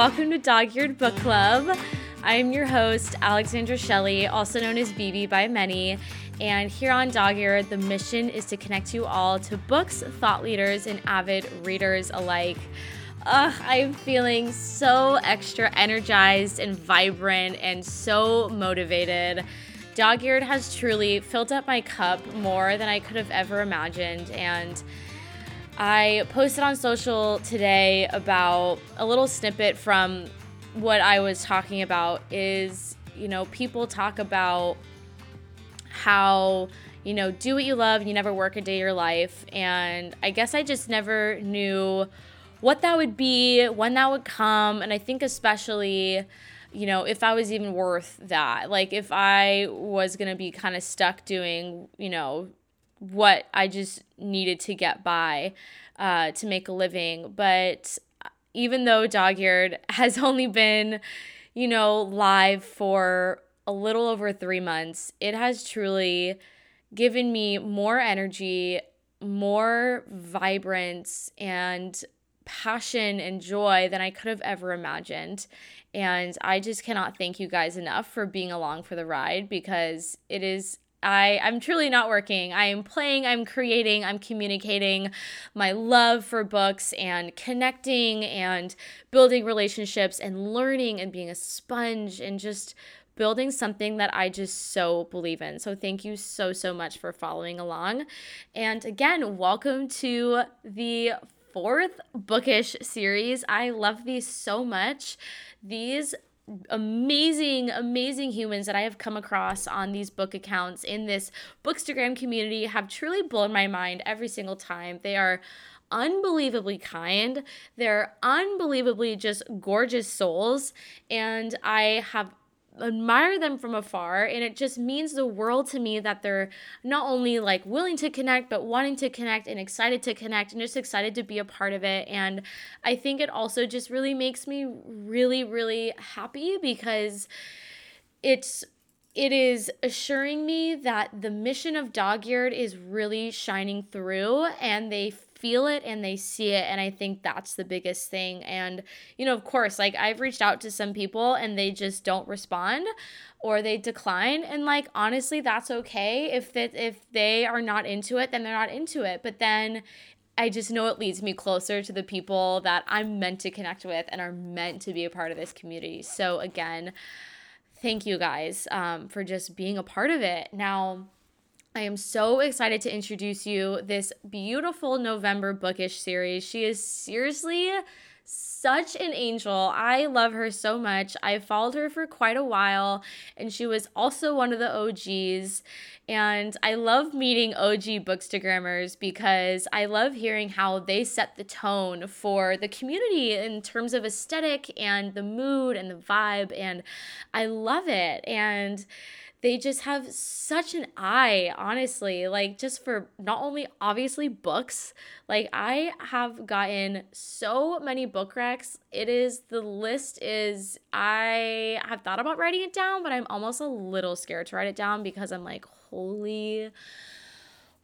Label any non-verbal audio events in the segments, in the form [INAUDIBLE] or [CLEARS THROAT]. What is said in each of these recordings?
Welcome to Dog Eared Book Club. I'm your host, Alexandra Shelley, also known as BB by many. And here on Dog Ear, the mission is to connect you all to books, thought leaders, and avid readers alike. Ugh, I'm feeling so extra energized and vibrant and so motivated. Dog Eared has truly filled up my cup more than I could have ever imagined. And I posted on social today about a little snippet from what I was talking about is, you know, people talk about how, you know, do what you love you never work a day of your life. And I guess I just never knew what that would be, when that would come. And I think, especially, you know, if I was even worth that. Like, if I was going to be kind of stuck doing, you know, what I just needed to get by uh, to make a living. But even though Dog Eared [LAUGHS] has only been, you know, live for a little over three months, it has truly given me more energy, more vibrance, and passion and joy than I could have ever imagined. And I just cannot thank you guys enough for being along for the ride because it is I, I'm truly not working. I am playing, I'm creating, I'm communicating my love for books and connecting and building relationships and learning and being a sponge and just building something that I just so believe in. So thank you so, so much for following along. And again, welcome to the fourth bookish series. I love these so much. These amazing, amazing humans that I have come across on these book accounts in this Bookstagram community have truly blown my mind every single time. They are unbelievably kind. They're unbelievably just gorgeous souls. And I have admire them from afar and it just means the world to me that they're not only like willing to connect but wanting to connect and excited to connect and just excited to be a part of it and i think it also just really makes me really really happy because it's it is assuring me that the mission of dog eared is really shining through and they feel it and they see it and i think that's the biggest thing and you know of course like i've reached out to some people and they just don't respond or they decline and like honestly that's okay if that if they are not into it then they're not into it but then I just know it leads me closer to the people that I'm meant to connect with and are meant to be a part of this community. So, again, thank you guys um, for just being a part of it. Now, I am so excited to introduce you this beautiful November bookish series. She is seriously such an angel. I love her so much. I followed her for quite a while, and she was also one of the OGs. And I love meeting OG bookstagrammers because I love hearing how they set the tone for the community in terms of aesthetic and the mood and the vibe. And I love it. And they just have such an eye, honestly, like just for not only obviously books, like I have gotten so many book recs. It is the list is I have thought about writing it down, but I'm almost a little scared to write it down because I'm like, holy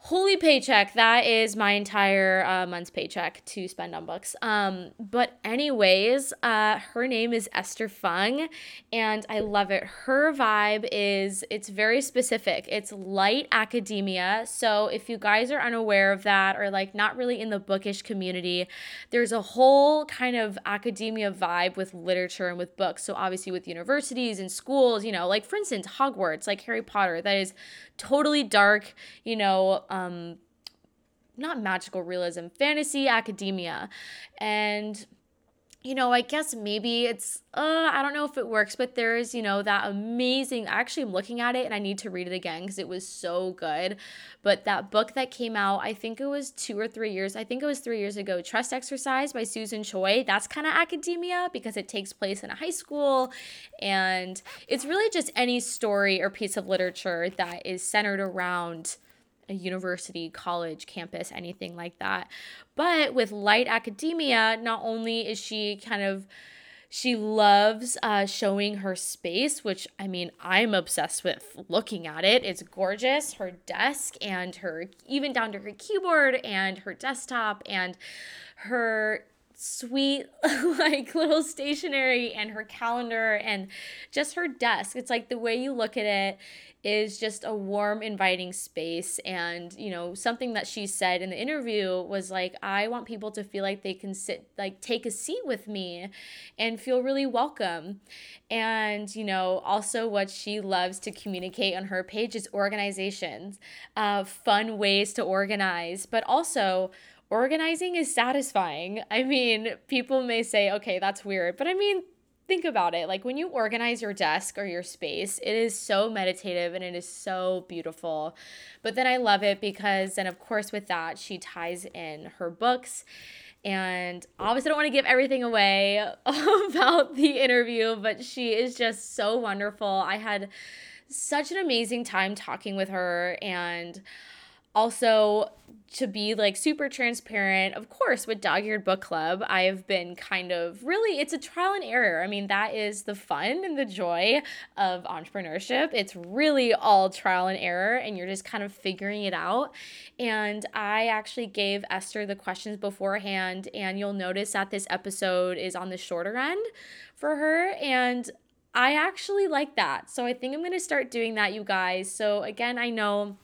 holy paycheck. That is my entire uh, month's paycheck to spend on books. Um but anyways uh her name is esther fung and i love it. Her vibe is it's very specific. It's light academia. So if you guys are unaware of that or like not really in the bookish community there's a whole kind of academia vibe with literature and with books. So obviously with universities and schools you know like for instance hogwarts like harry potter that is totally dark you know um, not magical realism, fantasy academia. And you know, I guess maybe it's, uh, I don't know if it works, but there's, you know, that amazing. Actually, I'm looking at it and I need to read it again because it was so good. But that book that came out, I think it was two or three years, I think it was three years ago, Trust Exercise by Susan Choi. That's kind of academia because it takes place in a high school. And it's really just any story or piece of literature that is centered around a university, college, campus, anything like that. But with light academia, not only is she kind of she loves uh, showing her space, which I mean, I'm obsessed with looking at it. It's gorgeous. Her desk and her, even down to her keyboard and her desktop and her sweet [LAUGHS] like little stationery and her calendar and just her desk. It's like the way you look at it is just a warm inviting space and you know something that she said in the interview was like I want people to feel like they can sit like take a seat with me and feel really welcome. And you know also what she loves to communicate on her page is organizations, uh, fun ways to organize, but also organizing is satisfying. I mean, people may say, okay, that's weird, but I mean, think about it. Like when you organize your desk or your space, it is so meditative and it is so beautiful. But then I love it because, then of course, with that, she ties in her books. And obviously, I don't want to give everything away [LAUGHS] about the interview, but she is just so wonderful. I had such an amazing time talking with her and also to be like super transparent of course with dog-eared book club i've been kind of really it's a trial and error i mean that is the fun and the joy of entrepreneurship it's really all trial and error and you're just kind of figuring it out and i actually gave esther the questions beforehand and you'll notice that this episode is on the shorter end for her and I actually like that. So I think I'm going to start doing that, you guys. So again, I know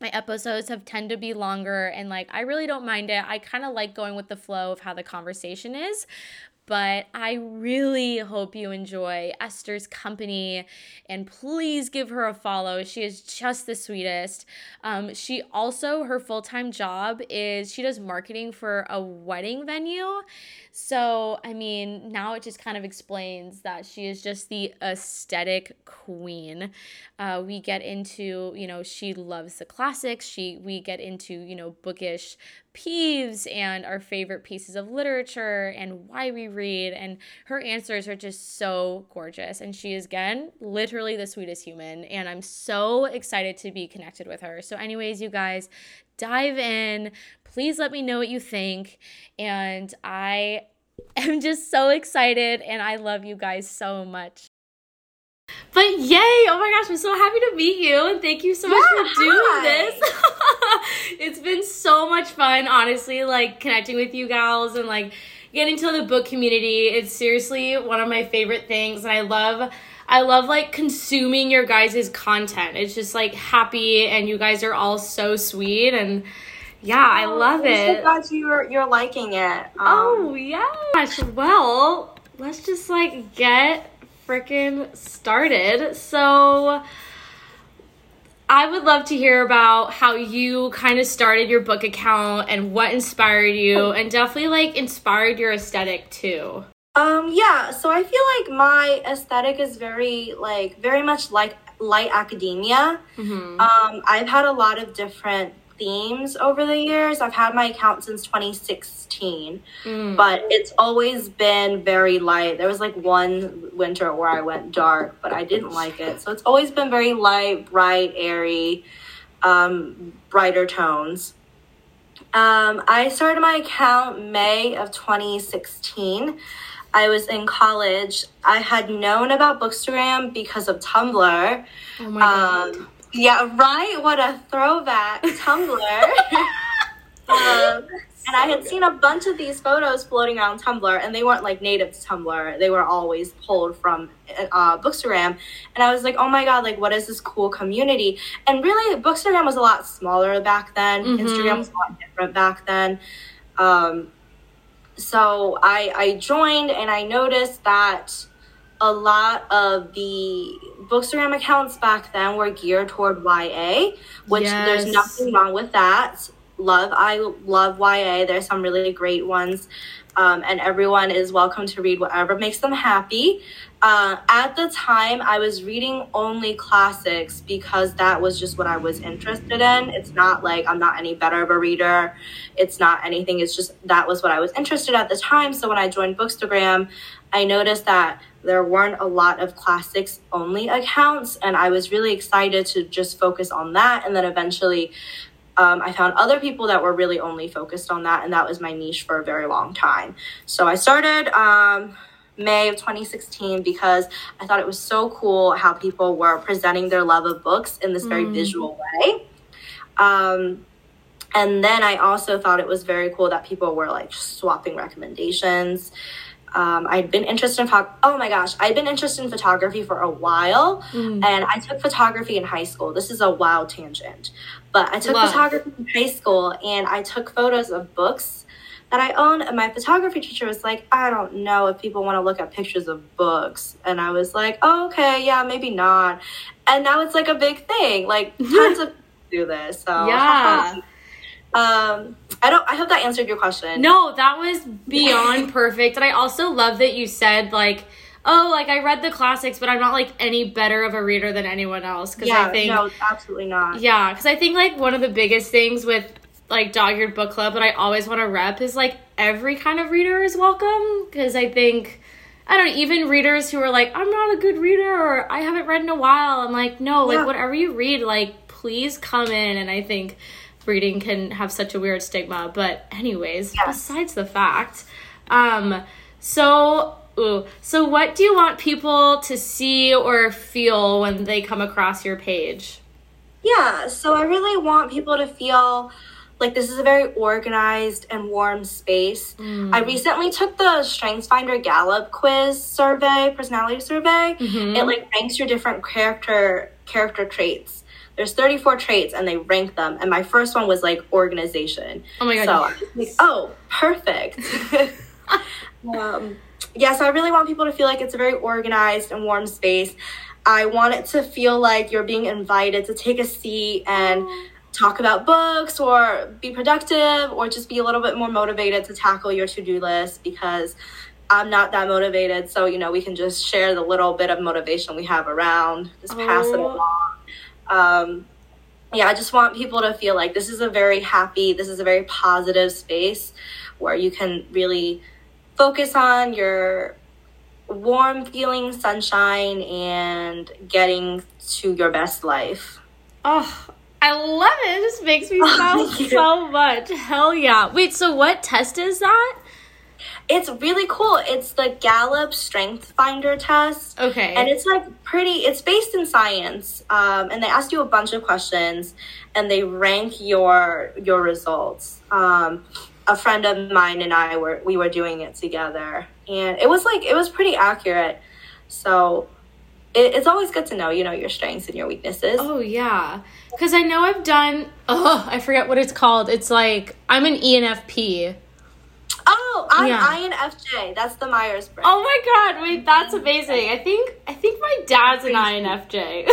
my episodes have tend to be longer and like I really don't mind it. I kind of like going with the flow of how the conversation is. But I really hope you enjoy Esther's company and please give her a follow. She is just the sweetest. Um, she also, her full time job is she does marketing for a wedding venue. So, I mean, now it just kind of explains that she is just the aesthetic queen. Uh, we get into, you know, she loves the classics. She we get into, you know, bookish peeves and our favorite pieces of literature and why we read and her answers are just so gorgeous and she is again literally the sweetest human and I'm so excited to be connected with her. So anyways, you guys, dive in. Please let me know what you think. And I [LAUGHS] am just so excited and I love you guys so much. But yay! Oh my gosh, I'm so happy to meet you and thank you so much yeah, for doing hi. this. [LAUGHS] it's been so much fun, honestly, like connecting with you gals and like getting to the book community. It's seriously one of my favorite things and I love I love like consuming your guys' content. It's just like happy and you guys are all so sweet and yeah, I oh, love I'm it. So glad you're you're liking it. Um, oh yeah. Well, let's just like get freaking started. So I would love to hear about how you kind of started your book account and what inspired you and definitely like inspired your aesthetic too. Um yeah, so I feel like my aesthetic is very like very much like light academia. Mm-hmm. Um I've had a lot of different themes over the years. I've had my account since 2016, mm. but it's always been very light. There was like one winter where I went dark, but I didn't like it. So it's always been very light, bright, airy, um, brighter tones. Um, I started my account May of 2016. I was in college. I had known about Bookstagram because of Tumblr. Oh my god. Yeah, right. What a throwback Tumblr. [LAUGHS] um, and I had seen a bunch of these photos floating around Tumblr, and they weren't like native to Tumblr. They were always pulled from uh, Bookstagram. And I was like, oh my god, like what is this cool community? And really, Bookstagram was a lot smaller back then. Mm-hmm. Instagram was a lot different back then. Um, so I I joined, and I noticed that a lot of the Bookstagram accounts back then were geared toward YA, which yes. there's nothing wrong with that. Love, I love YA. There's some really great ones, um, and everyone is welcome to read whatever makes them happy. Uh, at the time, I was reading only classics because that was just what I was interested in. It's not like I'm not any better of a reader. It's not anything. It's just that was what I was interested at the time. So when I joined Bookstagram, I noticed that there weren't a lot of classics only accounts, and I was really excited to just focus on that. And then eventually, um, I found other people that were really only focused on that, and that was my niche for a very long time. So I started um, May of 2016 because I thought it was so cool how people were presenting their love of books in this very mm. visual way. Um, And then I also thought it was very cool that people were like swapping recommendations. Um, I'd been interested in pho- oh my gosh, I'd been interested in photography for a while, Mm. and I took photography in high school. This is a wild tangent, but I took Love. photography in high school, and I took photos of books that I own. And my photography teacher was like, I don't know if people want to look at pictures of books, and I was like, oh, okay, yeah, maybe not. And now it's like a big thing. Like [LAUGHS] tons of do this. So Yeah. Um, I don't. I hope that answered your question. No, that was beyond [LAUGHS] perfect. And I also love that you said like, oh, like I read the classics, but I'm not like any better of a reader than anyone else. Because Yeah, I think no, absolutely not. Yeah, because I think like one of the biggest things with like Dog Eared Book Club, but I always want to rep is like every kind of reader is welcome. Because I think I don't know, even readers who are like, I'm not a good reader or I haven't read in a while. I'm like, no, like whatever you read, like please come in. And I think reading can have such a weird stigma. But anyways, Yes. besides the fact, um, so. Ooh. So, what do you want people to see or feel when they come across your page? Yeah, so I really want people to feel like this is a very organized and warm space. I recently took the StrengthsFinder Gallup quiz survey, personality survey. Mhm. It like ranks your different character character traits. There's 34 traits and they rank them. And my first one was like organization. Oh my god. So like, oh, perfect. [LAUGHS] um, yeah, so I really want people to feel like it's a very organized and warm space. I want it to feel like you're being invited to take a seat and talk about books or be productive or just be a little bit more motivated to tackle your to do list because I'm not that motivated. So, you know, we can just share the little bit of motivation we have around, just pass it Oh. along. Um, yeah, I just want people to feel like this is a very happy, this is a very positive space where you can really focus on your warm feeling, sunshine, and getting to your best life. Oh, I love it. It just makes me [LAUGHS] smile Thank you. so much. Hell yeah. Wait, so what test is that? It's really cool. It's the Gallup Strength Finder test. Okay. And it's like pretty, it's based in science. Um, and they ask you a bunch of questions and they rank your your results. Um, a friend of mine and I were we were doing it together, and it was like it was pretty accurate. So it, it's always good to know, you know, your strengths and your weaknesses. oh, yeah. Because I know I've done, [LAUGHS] oh, I forget what it's called. It's like, I'm an ENFP. Oh, I'm Yeah. INFJ. That's the Myers Briggs. Oh my god, wait, that's amazing. I think, I think my dad's an INFJ.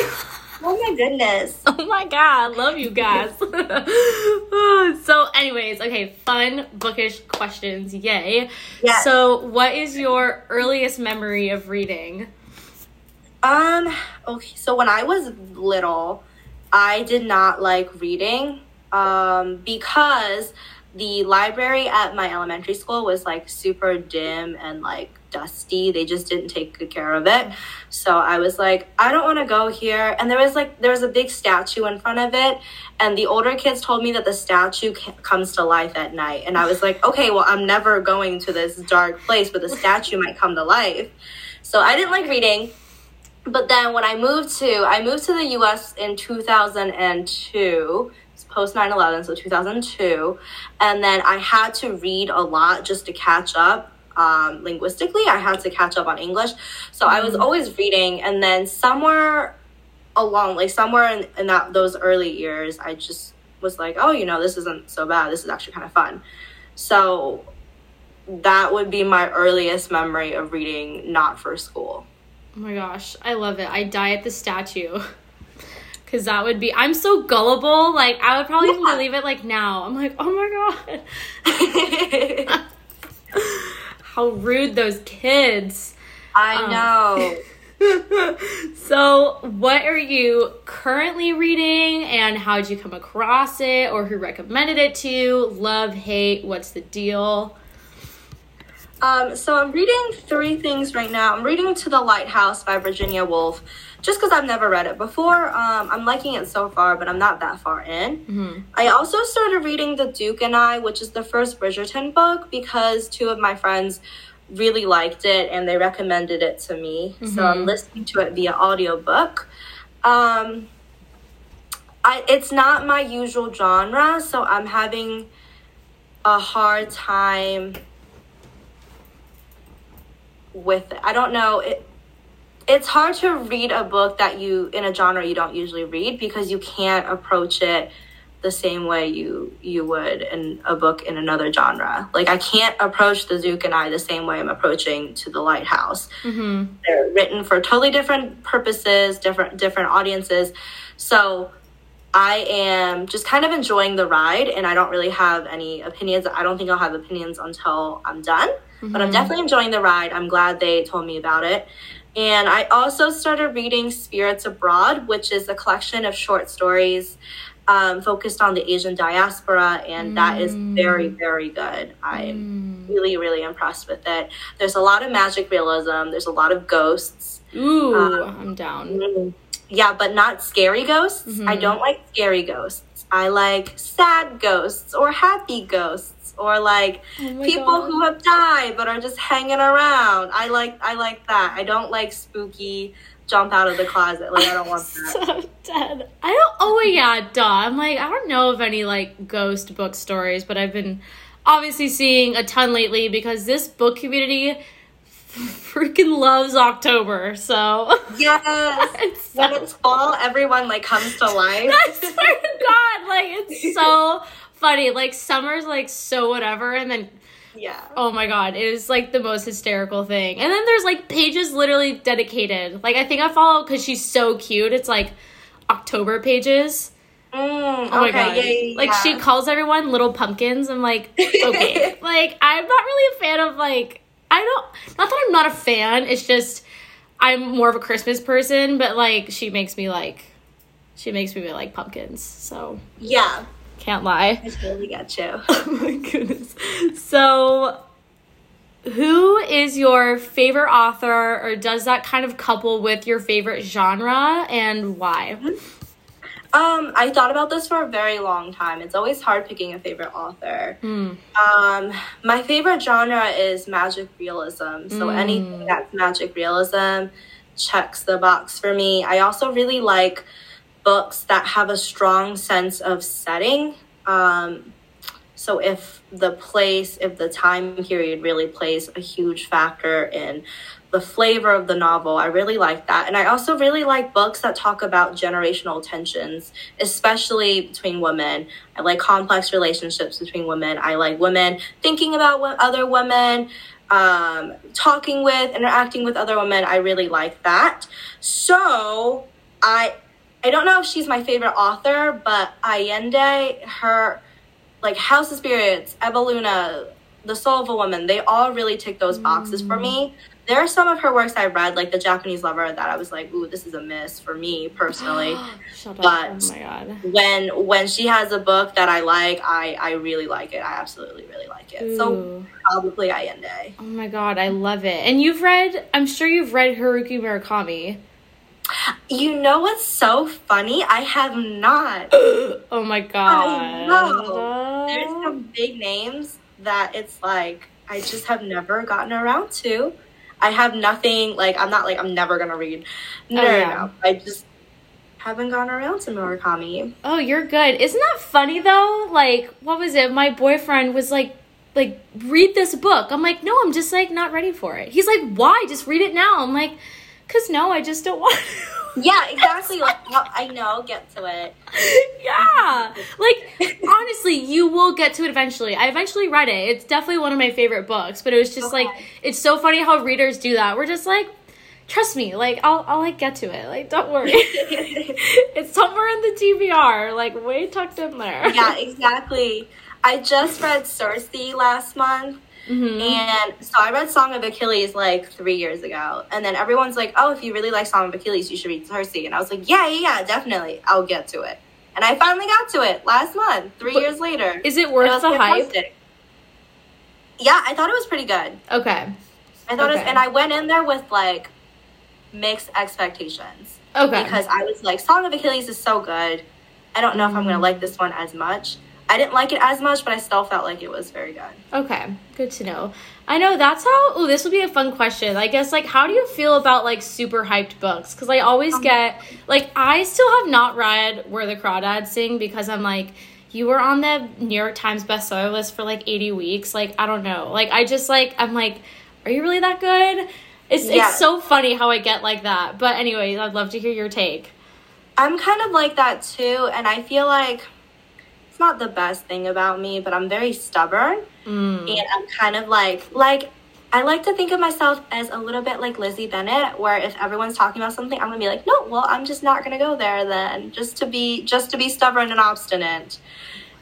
Oh my goodness. [LAUGHS] Oh my god, love you guys. [LAUGHS] so, anyways, okay, fun bookish questions, yay. Yes. So, what is your earliest memory of reading? Um, okay, so when I was little, I did not like reading um, because the library at my elementary school was like super dim and like dusty. They just didn't take good care of it. So I was like, I don't want to go here. And there was like, there was a big statue in front of it. And the older kids told me that the statue comes to life at night. And I was like, [LAUGHS] okay, well, I'm never going to this dark place, but the statue might come to life. So I didn't like reading. But then when I moved to I moved to the US in 2002, it's post 9/11, so 2002, and then I had to read a lot just to catch up um, linguistically. I had to catch up on English, so I was always reading. And then somewhere along, like somewhere in, in that those early years, I just was like, oh, you know, this isn't so bad. This is actually kind of fun. So that would be my earliest memory of reading not for school. Oh my gosh, I love it. I die at the statue. [LAUGHS] Cause that would be I'm so gullible, like I would probably Yeah. believe it like now. I'm like, oh my god. [LAUGHS] How rude those kids. I Um, know. [LAUGHS] so, what are you currently reading and how'd you come across it or who recommended it to you? Love, hate, what's the deal? Um, so I'm reading three things right now. I'm reading To the Lighthouse by Virginia Woolf, just because I've never read it before. Um, I'm liking it so far, but I'm not that far in. Mm-hmm. I also started reading The Duke and I, which is the first Bridgerton book, because two of my friends really liked it and they recommended it to me. So I'm Mhm. listening to it via audiobook. Um, I it's not my usual genre, so I'm having a hard time with it. I don't know. It it's hard to read a book that you in a genre you don't usually read because you can't approach it the same way you you would in a book in another genre. Like I can't approach the Duke and I the same way I'm approaching to the Lighthouse. Mm-hmm. They're written for totally different purposes, different different audiences. So I am just kind of enjoying the ride, and I don't really have any opinions. I don't think I'll have opinions until I'm done. Mm-hmm. But I'm mm-hmm. definitely enjoying the ride. I'm glad they told me about it. And I also started reading Spirits Abroad, which is a collection of short stories um, focused on the Asian diaspora, and mm. that is very, mm. very good. I'm mm. really, really impressed with it. There's a lot of magic realism, there's a lot of ghosts. Ooh, um, I'm down. Mm, yeah, but not scary ghosts. Mm-hmm. I don't like scary ghosts. I like sad ghosts or happy ghosts or like oh people God. who have died but are just hanging around. I like I like that. I don't like spooky jump out of the closet. Like I don't want [LAUGHS] that. so dead. I don't. Oh yeah, duh. I'm like I don't know of any like ghost book stories, but I've been obviously seeing a ton lately because this book community [LAUGHS] freaking loves October. So yes, [LAUGHS] so, when it's fall, everyone like comes to [LAUGHS] life. I swear to God, like it's so funny. Like summer's like so whatever, and then yeah. Oh my god, it is like the most hysterical thing. And then there's like pages literally dedicated. Like I think I follow because she's so cute. It's like October pages. Mm, oh my god! Yeah, yeah, like she calls everyone little pumpkins. I'm like, okay. like I'm not really a fan of like I don't. Not that I'm not a fan. It's just I'm more of a Christmas person. But like she makes me like she makes me like pumpkins. So yeah. Can't lie. I totally get you. [LAUGHS] oh my goodness. So, who is your favorite author, or does that kind of couple with your favorite genre, and why? Mm-hmm. Um, I thought about this for a very long time. It's always hard picking a favorite author. Mm. Um, my favorite genre is magic realism. So mm. anything that's magic realism checks the box for me. I also really like books that have a strong sense of setting. Um, so if the place, if the time period really plays a huge factor in the flavor of the novel, I really like that. And I also really like books that talk about generational tensions, especially between women. I like complex relationships between women. I like women thinking about what other women, um, talking with, interacting with other women. I really like that. So I I don't know if she's my favorite author, but Allende, her like House of Spirits, Eva Luna, The Soul of a Woman, they all really tick those boxes mm. for me. There are some of her works I read, like The Japanese Lover, that I was like, "Ooh, this is a miss for me personally." [GASPS] But. Oh my god. when when she has a book that I like, I I really like it. I absolutely really like it. Ooh. So probably Allende. Oh my god, I love it. And you've read, I'm sure you've read Haruki Murakami. You know what's so funny? I have not. [GASPS] oh my god. There's some big names that it's like I just have never gotten around to. I have nothing like I'm not like I'm never gonna read. No, oh, yeah. no, I just haven't gone around to Murakami. Oh, you're good. Isn't that funny though? Like, what was it? My boyfriend was like, like, read this book. I'm like, no, I'm just like not ready for it. He's like, why? Just read it now. I'm like, Cause no, I just don't want. yeah, [LAUGHS] exactly. Like I know, get to it. [LAUGHS] Yeah, like honestly, you will get to it eventually. I eventually read it. It's definitely one of my favorite books. But it was just okay. like it's so funny how readers do that. We're just like, trust me, like I'll I'll like get to it. Like don't worry, [LAUGHS] it's somewhere in the TBR, like way tucked in there. Yeah, exactly. I just read Circe last month Mm-hmm. And so I read Song of Achilles like three years ago. And then everyone's like, oh, if you really like Song of Achilles, you should read Circe. And I was like, yeah, yeah, yeah, definitely. I'll get to it. And I finally got to it last month, three but years later. Is it worth the hype? Yeah, I thought it was pretty good. Okay. I thought okay. it was, and I went in there with like mixed expectations. Okay. Because I was like, Song of Achilles is so good. I don't know if I'm going to like this one as much. I didn't like it as much, but I still felt like it was very good. Okay, good to know. I know that's how. Oh, this will be a fun question. I guess like, how do you feel about like super hyped books? Because I always um, get like, I still have not read Where the Crawdads Sing because I'm like, you were on the New York Times bestseller list for like 80 weeks. Like, I don't know. Like, I just like, I'm like, are you really that good? It's Yeah. it's so funny how I get like that. But anyways, I'd love to hear your take. I'm kind of like that too, and I feel like it's not the best thing about me, but I'm very stubborn, Mm. and I'm kind of like like I like to think of myself as a little bit like Lizzie Bennet, where if everyone's talking about something, I'm gonna be like, no, well, I'm just not gonna go there then, just to be just to be stubborn and obstinate,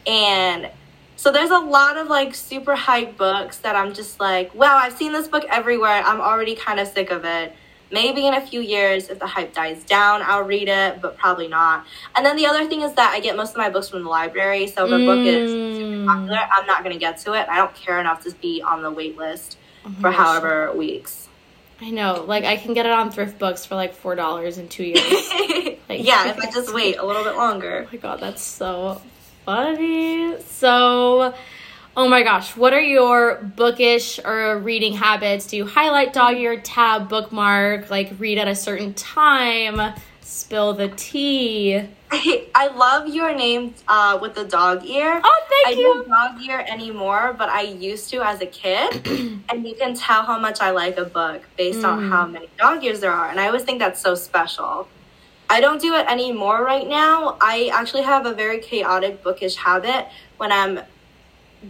and so there's a lot of like super hype books that I'm just like, wow, I've seen this book everywhere. I'm already kind of sick of it. Maybe in a few years, if the hype dies down, I'll read it, but probably not. And then the other thing is that I get most of my books from the library, so if a book is Mm. popular, I'm not going to get to it. I don't care enough to be on the wait list Oh for gosh. however weeks. I know. Like, I can get it on thrift books for like $4 in two years. [LAUGHS] yeah, if I just wait a little bit longer. [LAUGHS] Oh my god, that's so funny. So, oh my gosh, what are your bookish or reading habits? Do you highlight, dog ear, tab, bookmark, like read at a certain time, spill the tea? [LAUGHS] I love your name uh, with the dog ear. Oh, thank I you. I don't dog ear anymore, but I used to as a kid. [CLEARS THROAT] and you can tell how much I like a book based on Mm. how many dog ears there are. And I always think that's so special. I don't do it anymore right now. I actually have a very chaotic bookish habit. When I'm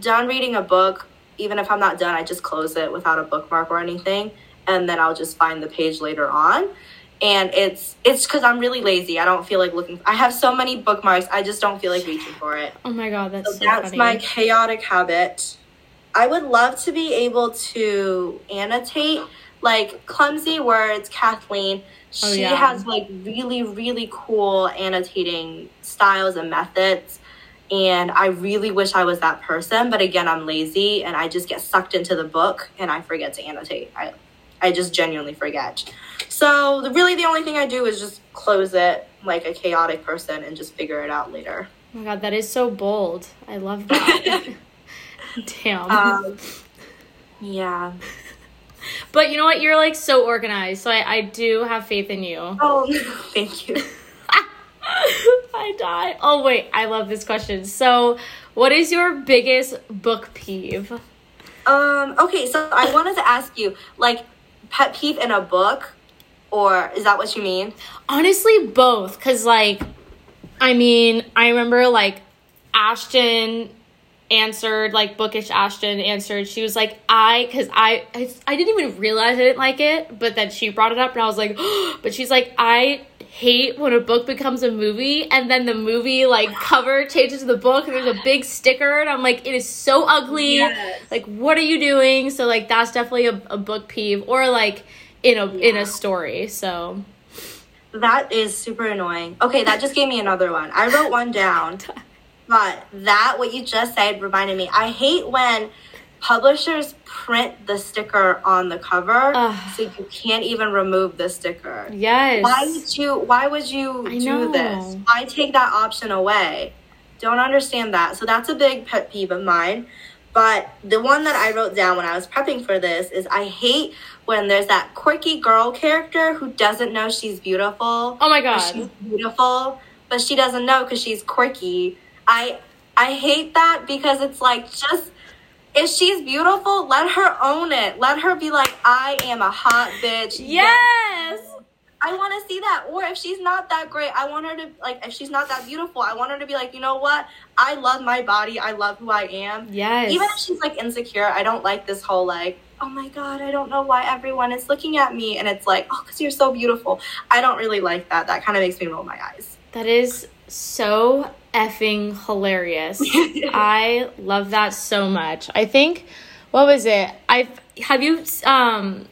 done reading a book, even if I'm not done, I just close it without a bookmark or anything. And then I'll just find the page later on. And it's it's because I'm really lazy. I don't feel like looking. I have so many bookmarks. I just don't feel like reaching for it. Oh my god, that's So so, that's funny. my chaotic habit. I would love to be able to annotate like clumsy words, Kathleen. Oh, she Oh, yeah. has like really, really cool annotating styles and methods. And I really wish I was that person, but again, I'm lazy and I just get sucked into the book and I forget to annotate. I, I just genuinely forget. So really, the only thing I do is just close it like a chaotic person and just figure it out later. oh my god, that is so bold. I love that. [LAUGHS] Damn. Um, [LAUGHS] yeah. but you know what? You're like so organized, so I, I do have faith in you. Oh, [LAUGHS] thank you. [LAUGHS] I die. Oh wait, I love this question. So, what is your biggest book peeve? Um, okay, so I wanted to ask you, like, pet peeve in a book, or is that what you mean? Honestly, both. Cause like, I mean, I remember like Ashton answered like bookish Ashton answered. She was like, I, cause I, I, I didn't even realize I didn't like it, but then she brought it up and I was like, [GASPS] but she's like, I hate when a book becomes a movie and then the movie like [SIGHS] cover changes to the book and there's a big sticker and I'm like, it is so ugly. Yes. Like, what are you doing? So like, that's definitely a, a book peeve or like in a in a story. So. That is super annoying. Okay, that just gave me another one. I wrote one down, [LAUGHS] but that, what you just said, reminded me. I hate when publishers print the sticker on the cover Ugh. so you can't even remove the sticker. Yes. Why would you why would you I do know. this? Why take that option away? Don't understand that. So that's a big pet peeve of mine. But the one that I wrote down when I was prepping for this is I hate when there's that quirky girl character who doesn't know she's beautiful. Oh my god. She's beautiful, but she doesn't know because she's quirky. I I hate that because it's like just if she's beautiful, let her own it. Let her be like, I am a hot bitch. Yes. I want to see that. Or if she's not that great, I want her to like. If she's not that beautiful, I want her to be like, you know what? I love my body. I love who I am. Yes. Even if she's like insecure, I don't like this whole like, oh my god, I don't know why everyone is looking at me, and it's like, oh, because you're so beautiful. I don't really like that. That kind of makes me roll my eyes. that is so effing hilarious. [LAUGHS] I love that so much. I think what was it? I've have you um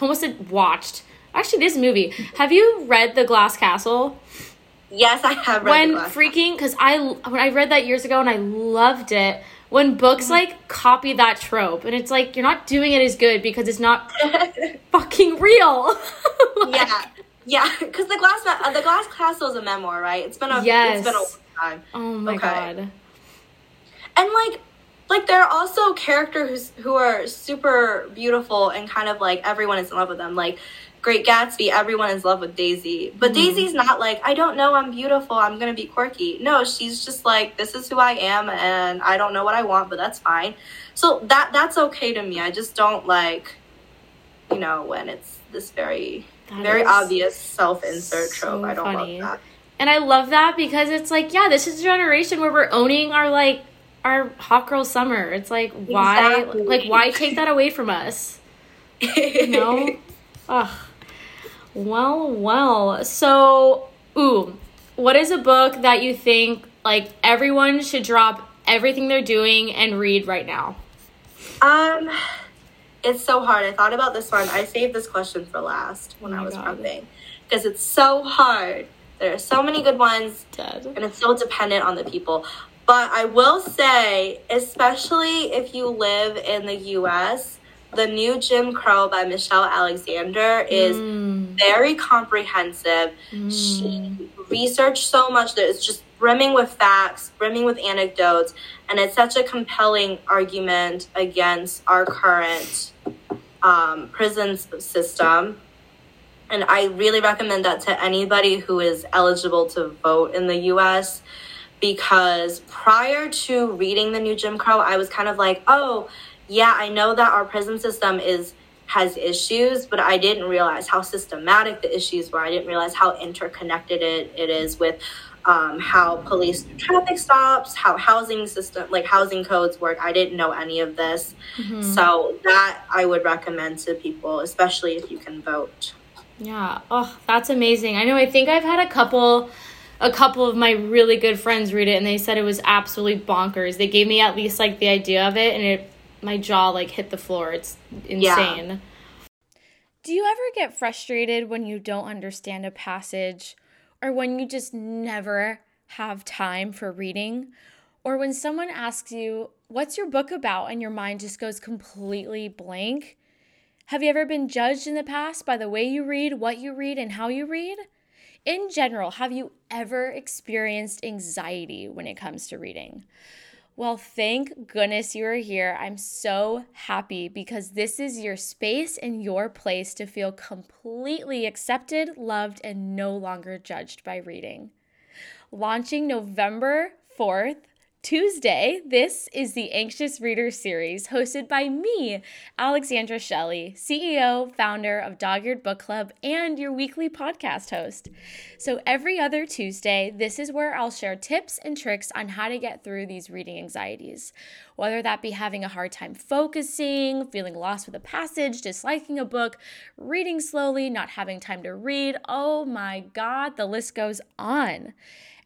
almost said watched. Actually, this movie. Have you read The Glass Castle? Yes, I have read when freaking because I when I read that years ago and I loved it. When books like copy that trope and it's like you're not doing it as good because it's not [LAUGHS] fucking real. Like, [LAUGHS] yeah, yeah, because the glass uh, the glass castle is a memoir, right? It's been a Yes. it's been a time. Oh my Okay. god. and like like there are also characters who are super beautiful and kind of like everyone is in love with them like great gatsby everyone is in love with daisy but mm-hmm. daisy's not like i don't know i'm beautiful i'm gonna be quirky no she's just like this is who i am and i don't know what i want but that's fine so that that's okay to me i just don't like you know when it's this very that very obvious self-insert so trope i don't funny. love that and i love that because it's like yeah this is a generation where we're owning our like our hot girl summer. It's like why exactly. like why take that away from us? you [LAUGHS] know? Ugh. Well, well. So, ooh, what is a book that you think like everyone should drop everything they're doing and read right now? Um it's so hard. I thought about this one. I saved this question for last when oh I was God. prepping because it's so hard. There are so many good ones, and it's so dependent on the people. But I will say, especially if you live in the US, the new Jim Crow by Michelle Alexander is mm. very comprehensive. Mm. She researched so much that it's just brimming with facts, brimming with anecdotes, and it's such a compelling argument against our current um, prison system. And I really recommend that to anybody who is eligible to vote in the US because prior to reading the new Jim Crow, I was kind of like, oh, yeah, I know that our prison system is has issues, but I didn't realize how systematic the issues were. I didn't realize how interconnected it, it is with um, how police traffic stops, how housing system, like housing codes work. I didn't know any of this. Mm-hmm. So that I would recommend to people, especially if you can vote. Yeah. Oh, that's amazing. I know. I think I've had a couple a couple of my really good friends read it and they said it was absolutely bonkers. They gave me at least like the idea of it and it my jaw like hit the floor. It's insane. Yeah. Do you ever get frustrated when you don't understand a passage or when you just never have time for reading or when someone asks you, "What's your book about?" and your mind just goes completely blank? Have you ever been judged in the past by the way you read, what you read, and how you read? In general, have you ever experienced anxiety when it comes to reading? Well, thank goodness you are here. I'm so happy because this is your space and your place to feel completely accepted, loved, and no longer judged by reading. Launching November 4th, Tuesday, this is the Anxious Reader series hosted by me, Alexandra Shelley, CEO, founder of Dog Eared Book Club, and your weekly podcast host. So, every other Tuesday, this is where I'll share tips and tricks on how to get through these reading anxieties. Whether that be having a hard time focusing, feeling lost with a passage, disliking a book, reading slowly, not having time to read, oh my God, the list goes on.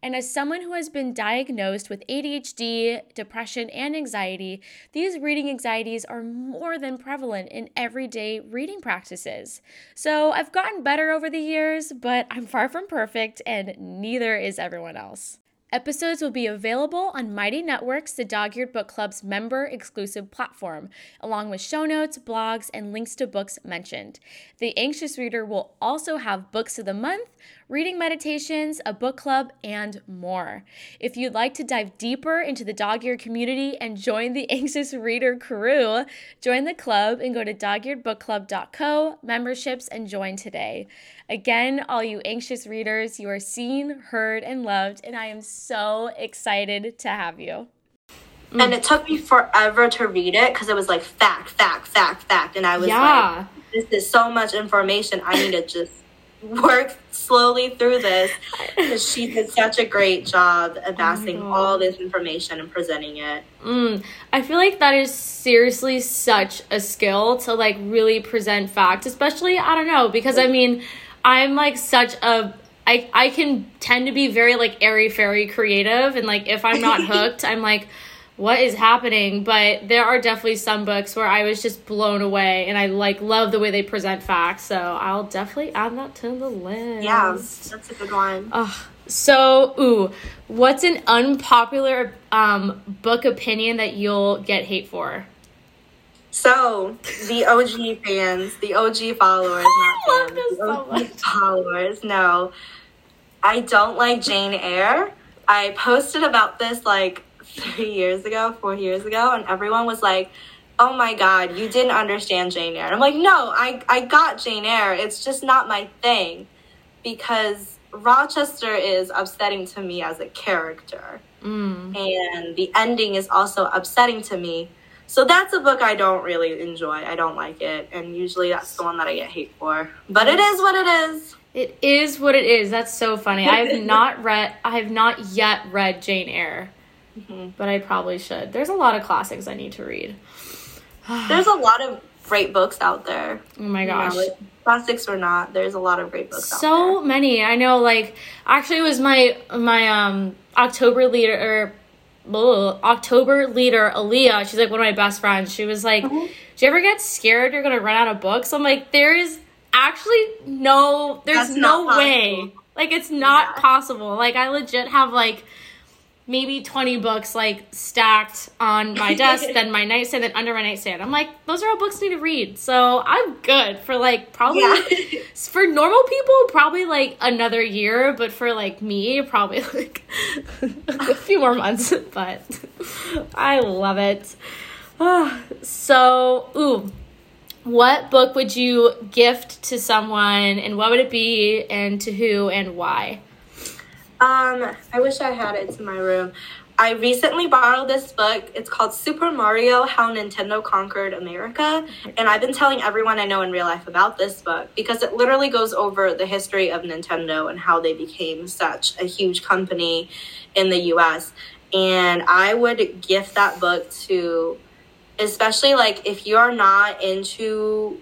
And as someone who has been diagnosed with ADHD, depression, and anxiety, these reading anxieties are more than prevalent in everyday reading practices. So I've gotten better over the years, but I'm far from perfect, and neither is everyone else. Episodes will be available on Mighty Networks, the Dog Eared Book Club's member exclusive platform, along with show notes, blogs, and links to books mentioned. The Anxious Reader will also have books of the month, reading meditations, a book club, and more. If you'd like to dive deeper into the dog eared community and join the [LAUGHS] Anxious Reader crew, join the club and go to dogearedbookclub.co, memberships, and join today. Again, all you anxious readers, you are seen, heard, and loved, and I am so excited to have you. Mm. And it took me forever to read it because it was like fact, fact, fact, fact. And I was yeah. like, this is so much information. I need to just [LAUGHS] work slowly through this [LAUGHS] because she did such a great job amassing oh all this information and presenting it. Mm, I feel like that is seriously such a skill to like really present facts, especially, I don't know, because I mean, I'm like such a I I can tend to be very like airy fairy creative and like if I'm not [LAUGHS] hooked, I'm like what is happening? But there are definitely some books where I was just blown away and I like love the way they present facts. So I'll definitely add that to the list. Yeah, that's a good one. Oh, so ooh, what's an unpopular um book opinion that you'll get hate for? So the OG fans, the OG followers, [LAUGHS] not fans, the OG so followers No, I don't like Jane Eyre. I posted about this like three years ago, four years ago, and everyone was like, "Oh my god, you didn't understand Jane Eyre." I'm like, "No, I I got Jane Eyre. It's just not my thing." Because Rochester is upsetting to me as a character. Mm. And the ending is also upsetting to me. So that's a book I don't really enjoy. I don't like it. And usually that's the one that I get hate for. But it is what it is. It is what it is. That's so funny. [LAUGHS] I have not read I have not yet read Jane Eyre. Mm-hmm. But I probably should. There's a lot of classics I need to read. [SIGHS] There's a lot of great books out there. Oh my You know, gosh. like, classics or not, there's a lot of great books out so many i know like actually it was my my um october leader or ugh, october leader Aaliyah. she's like one of my best friends she was like Mhm. do you ever get scared you're gonna run out of books i'm like there is actually no there's That's no way like it's not Yeah. possible like i legit have like maybe 20 books like stacked on my [LAUGHS] desk then my nightstand then under my nightstand. I'm like those are all books I need to read. So i'm good for like probably Yeah. [LAUGHS] for normal people probably like another year but for like me probably [LAUGHS] like a few more months but i love it. [SIGHS] So ooh what book would you gift to someone and what would it be and to who and why Um, I wish I had it in my room. I recently borrowed this book. It's called Super Mario How Nintendo Conquered America. And I've been telling everyone I know in real life about this book because it literally goes over the history of Nintendo and how they became such a huge company in the US. And I would gift that book to, especially like if you're not into,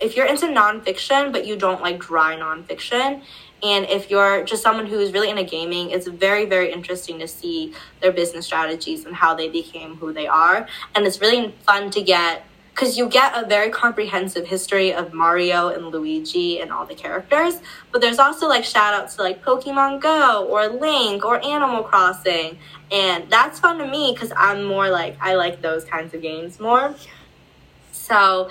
if you're into nonfiction, but you don't like dry nonfiction, and if you're just someone who's really into gaming, it's very, very interesting to see their business strategies and how they became who they are. And it's really fun to get because you get a very comprehensive history of Mario and Luigi and all the characters. But there's also like shout outs to like Pokemon Go or Link or Animal Crossing. And that's fun to me because I'm more like, I like those kinds of games more. So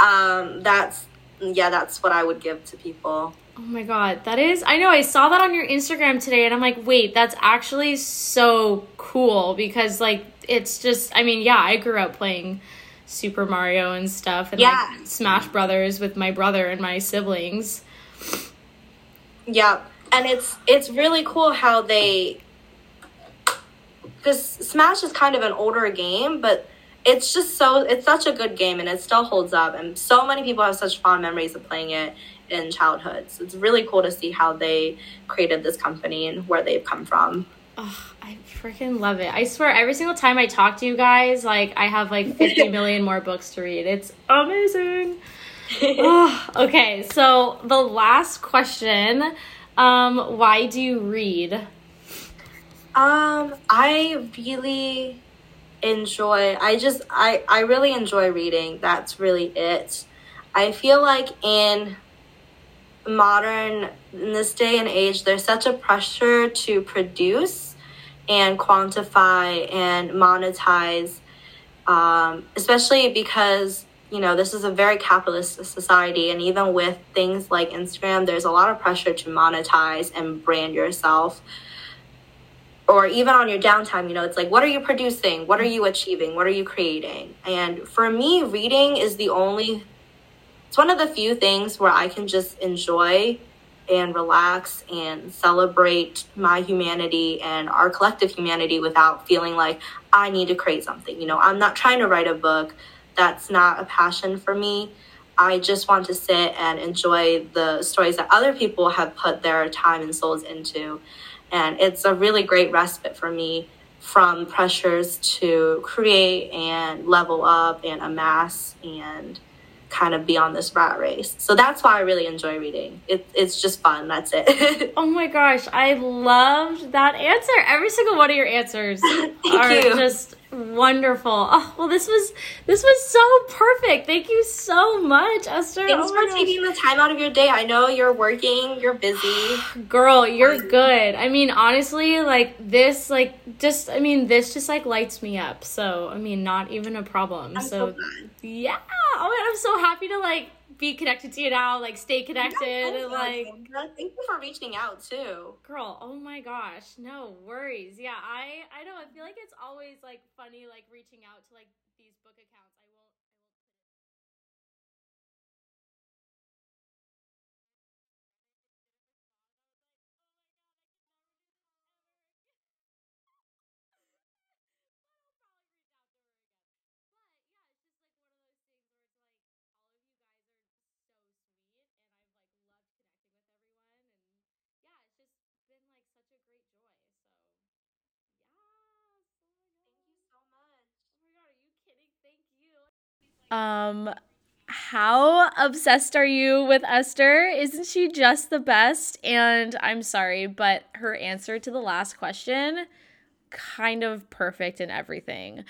um, that's, yeah, that's what I would give to people. Oh my god, that is I know I saw that on your Instagram today and I'm like, "Wait, that's actually so cool because like it's just I mean, yeah, I grew up playing Super Mario and stuff and Yeah. like Smash Brothers with my brother and my siblings. Yeah, and it's it's really cool how they because Smash is kind of an older game, but it's just so it's such a good game and it still holds up, and so many people have such fond memories of playing it in childhood. So it's really cool to see how they created this company and where they've come from. Oh, I freaking love it. I swear every single time I talk to you guys, like I have like 50 [LAUGHS] million more books to read. It's amazing. [LAUGHS] oh, okay, so the last question, um why do you read? Um, I really enjoy I just I I really enjoy reading. That's really it. I feel like in modern in this day and age there's such a pressure to produce and quantify and monetize um, especially because you know this is a very capitalist society and even with things like instagram there's a lot of pressure to monetize and brand yourself. Or even on your downtime you know it's like what are you producing? What are you achieving? What are you creating? And for me reading is the only it's one of the few things where i can just enjoy and relax and celebrate my humanity and our collective humanity without feeling like i need to create something. You know i'm not trying to write a book. That's not a passion for me. I just want to sit and enjoy the stories that other people have put their time and souls into. And it's a really great respite for me from pressures to create and level up and amass and kind of be on this rat race. So that's why I really enjoy reading. It, it's just fun. That's it. [LAUGHS] Oh my gosh, I loved that answer. Every single one of your answers [LAUGHS] are you. just wonderful. Oh, well, this was this was so perfect. Thank you so much, Esther. Thanks Oh for taking the time out of your day. I know you're working, you're busy. [SIGHS] Girl, you're good. I mean, honestly, like this, like just, I mean, this just like lights me up. So, I mean, not even a problem. I'm so, so yeah. Oh god, I'm so happy to like be connected to you now, like stay connected. Yeah, like thank you for reaching out too. Girl, oh my gosh. No worries. Yeah, I I know. I feel like it's always like funny like reaching out to like these book accounts. Um, how obsessed are you with Esther? Isn't she just the best? And I'm sorry, but her answer to the last question, kind of perfect in everything.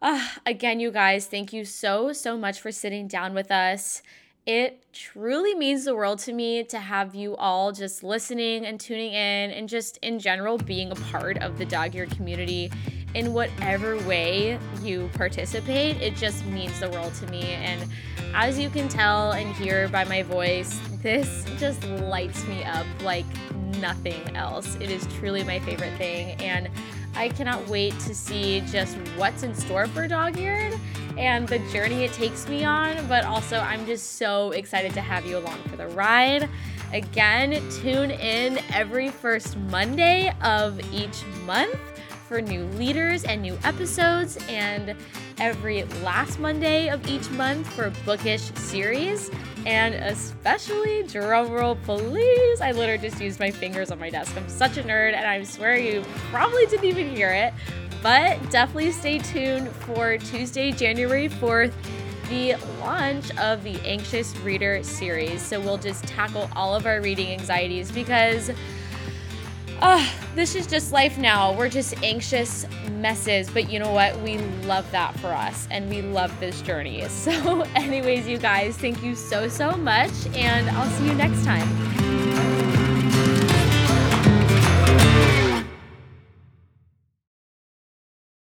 Uh, again, you guys, thank you so, so much for sitting down with us. It truly means the world to me to have you all just listening and tuning in and just in general being a part of the dog ear community in whatever way you participate. It just means the world to me. And as you can tell and hear by my voice, this just lights me up like nothing else. It is truly my favorite thing. And I cannot wait to see just what's in store for Dog Eared and the journey it takes me on. But also, I'm just so excited to have you along for the ride. Again, tune in every first Monday of each month for new leaders and new episodes, and every last Monday of each month for Bookish series. And especially, drumroll please, I literally just used my fingers on my desk. I'm such a nerd, and I swear you probably didn't even hear it. But definitely stay tuned for Tuesday, January 4th the launch of the Anxious Reader series. So we'll just tackle all of our reading anxieties because uh, this is just life now. We're just anxious messes, but you know what? We love that for us and we love this journey. [LAUGHS] So, anyways, you guys, thank you so, so much, and I'll see you next time.